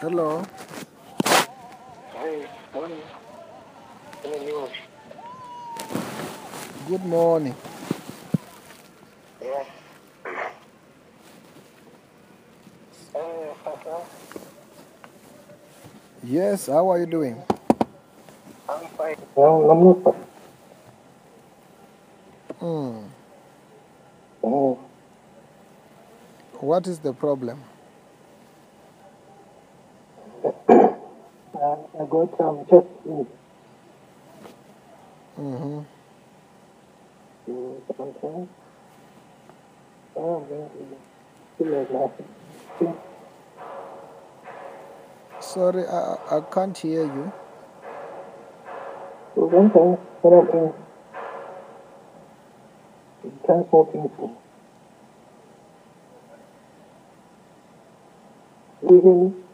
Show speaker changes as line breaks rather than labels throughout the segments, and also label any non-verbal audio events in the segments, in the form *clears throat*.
Hello.
Hey, morning.
Good morning.
Yeah.
Yes, how are you doing?
I'm fine. No, I'm not fine.
Hmm.
Oh,
What is the problem?
Pain.
Mm-hmm.
Mm. Oh, man. Feel like nothing.
Sorry, I, I can't hear you.
I'm in, it becomes more painful. Do you hear me?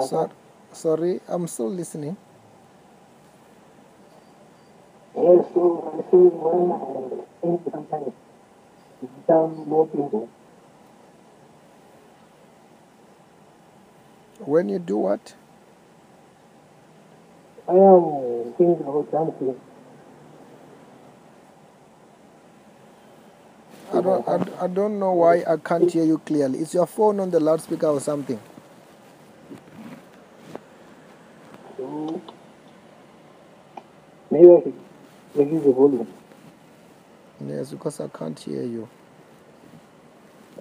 Sor- sorry, I'm still listening.
Yes, so I say when I think sometimes it becomes more painful.
When you do what?
I am thinking about something.
I don't, I, don't- I don't know why I can't hear you clearly. Is your phone on the loudspeaker or something?
Maybe I should reduce the volume.
Yes, because I can't hear you.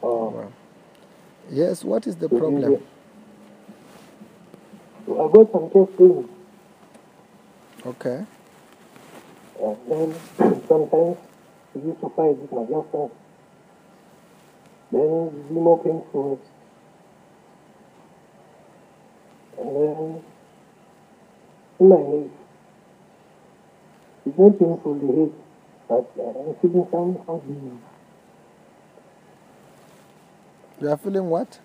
Oh.
Well, yes, what is the problem?
I got some pain,
Okay.
and then *clears throat* sometimes I used to fight with my girlfriend. Then it be more painful. And then in my head, it's not painful the head, but I'm feeling somehow dizzy.
You are feeling what?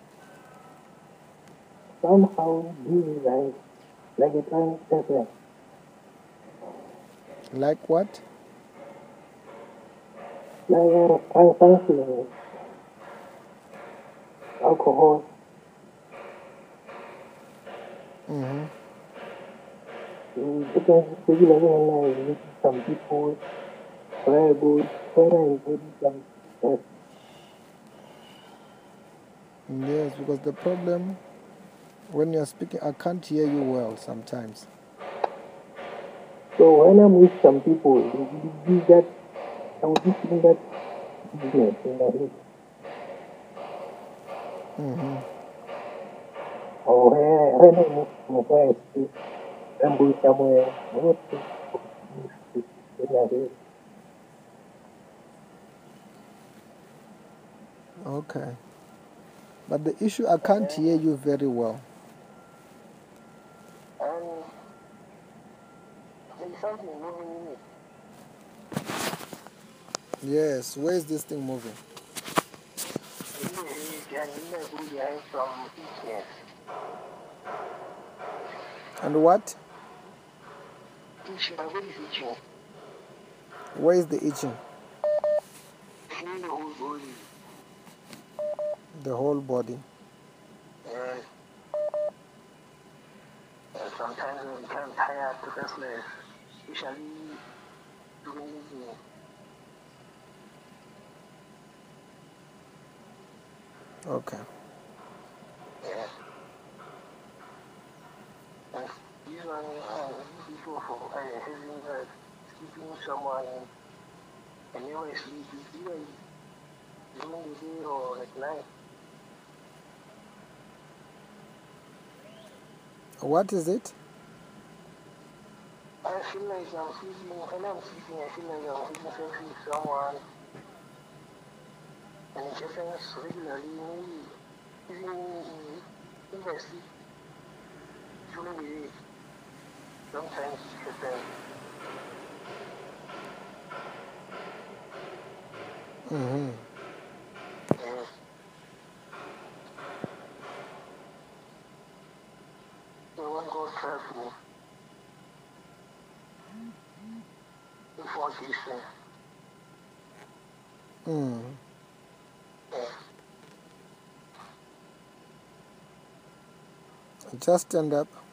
somehow dizzy like like a trying pepper.
Like what?
Like a trying something alcohol.
Mm-hmm.
You can regularly when I some people when I go some yes.
Yes, because the problem when you're speaking, I can't hear you well sometimes.
So when I'm with some people, be that I will be feeling that business in head.
Mm-hmm.
Or when I move from where I stay, I'm going
Okay. But the issue, I can't hear you very well.
And there's something moving in it.
Yes, where is this thing moving? And what?
Itching, my body is itching.
Where is the itching?
Feeling the whole body.
Eh, the whole body.
And sometimes I become tired, restless, especially during evening.
Okay.
Yeah. And usually, uh, for uh, having uh, sleeping someone and never sleep either during the day or at night.
What is it?
I feel like I'm sleeping, when I'm sleeping, I feel like I'm having sex with someone. And it happens regularly, maybe even if I sleep during the day. Don't change your.
Mm-hmm. Mm.
Yeah.
Just stand up.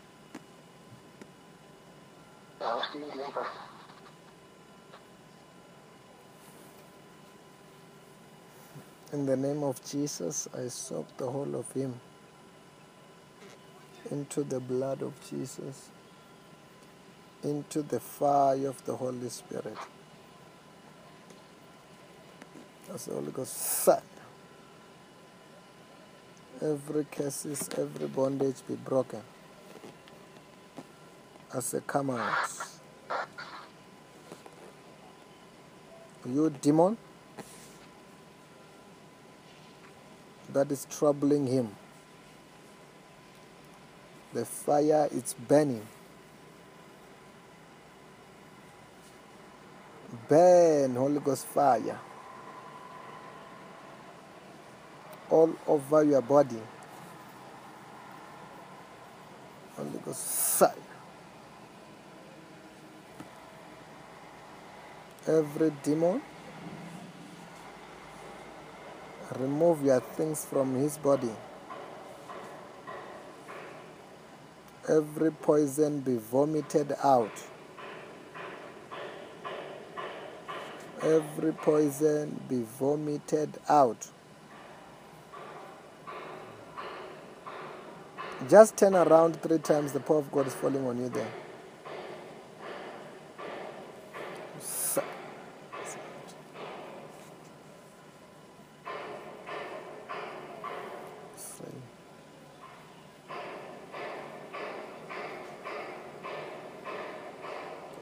In the name of Jesus, I soak the whole of him into the blood of Jesus, into the fire of the Holy Spirit. As the Holy Ghost fire. Every curses, every bondage be broken. As a come out. You demon that is troubling him. The fire is burning. Burn, Holy Ghost fire. All over your body. Holy Ghost fire. Every demon, remove your things from his body. Every poison be vomited out. Every poison be vomited out. Just turn around three times, the power of God is falling on you there.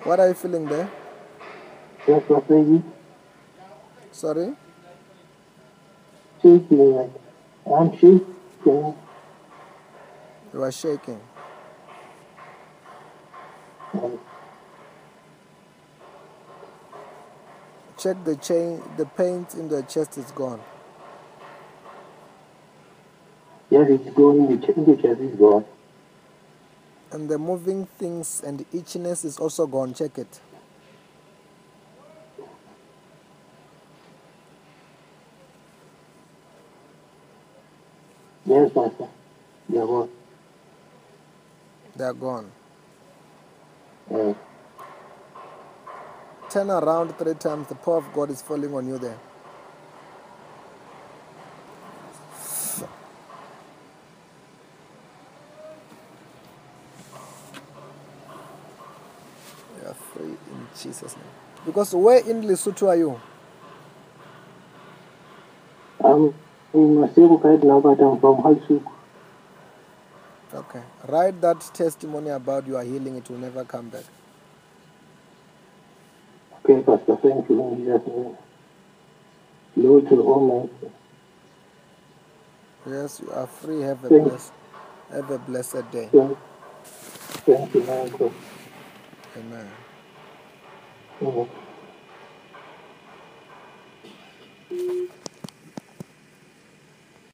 What are you feeling there?
Yes, Pastor, you
Sorry?
shaking I'm shaking.
You are shaking.
Um,
Check the chain, the paint in the chest is gone.
Yes, it's going. The the chest is gone.
And the moving things and the itchiness is also gone. Check it.
Yes, Pastor. Yeah, what?
They are gone.
Uh,
Turn around three times. The power of God is falling on you there. You are free in Jesus' name. Because where in Lesotho are you?
I'm in Masego right now, but I'm from Halsuk.
Okay. Write that testimony about your healing. It will never come back.
Okay, Pastor. Thank you in Jesus' name. Lord to the Almighty.
Yes, you are free. Have a
Thank-
blessed, have a blessed day.
Thank, thank you, God.
Amen.
Amen.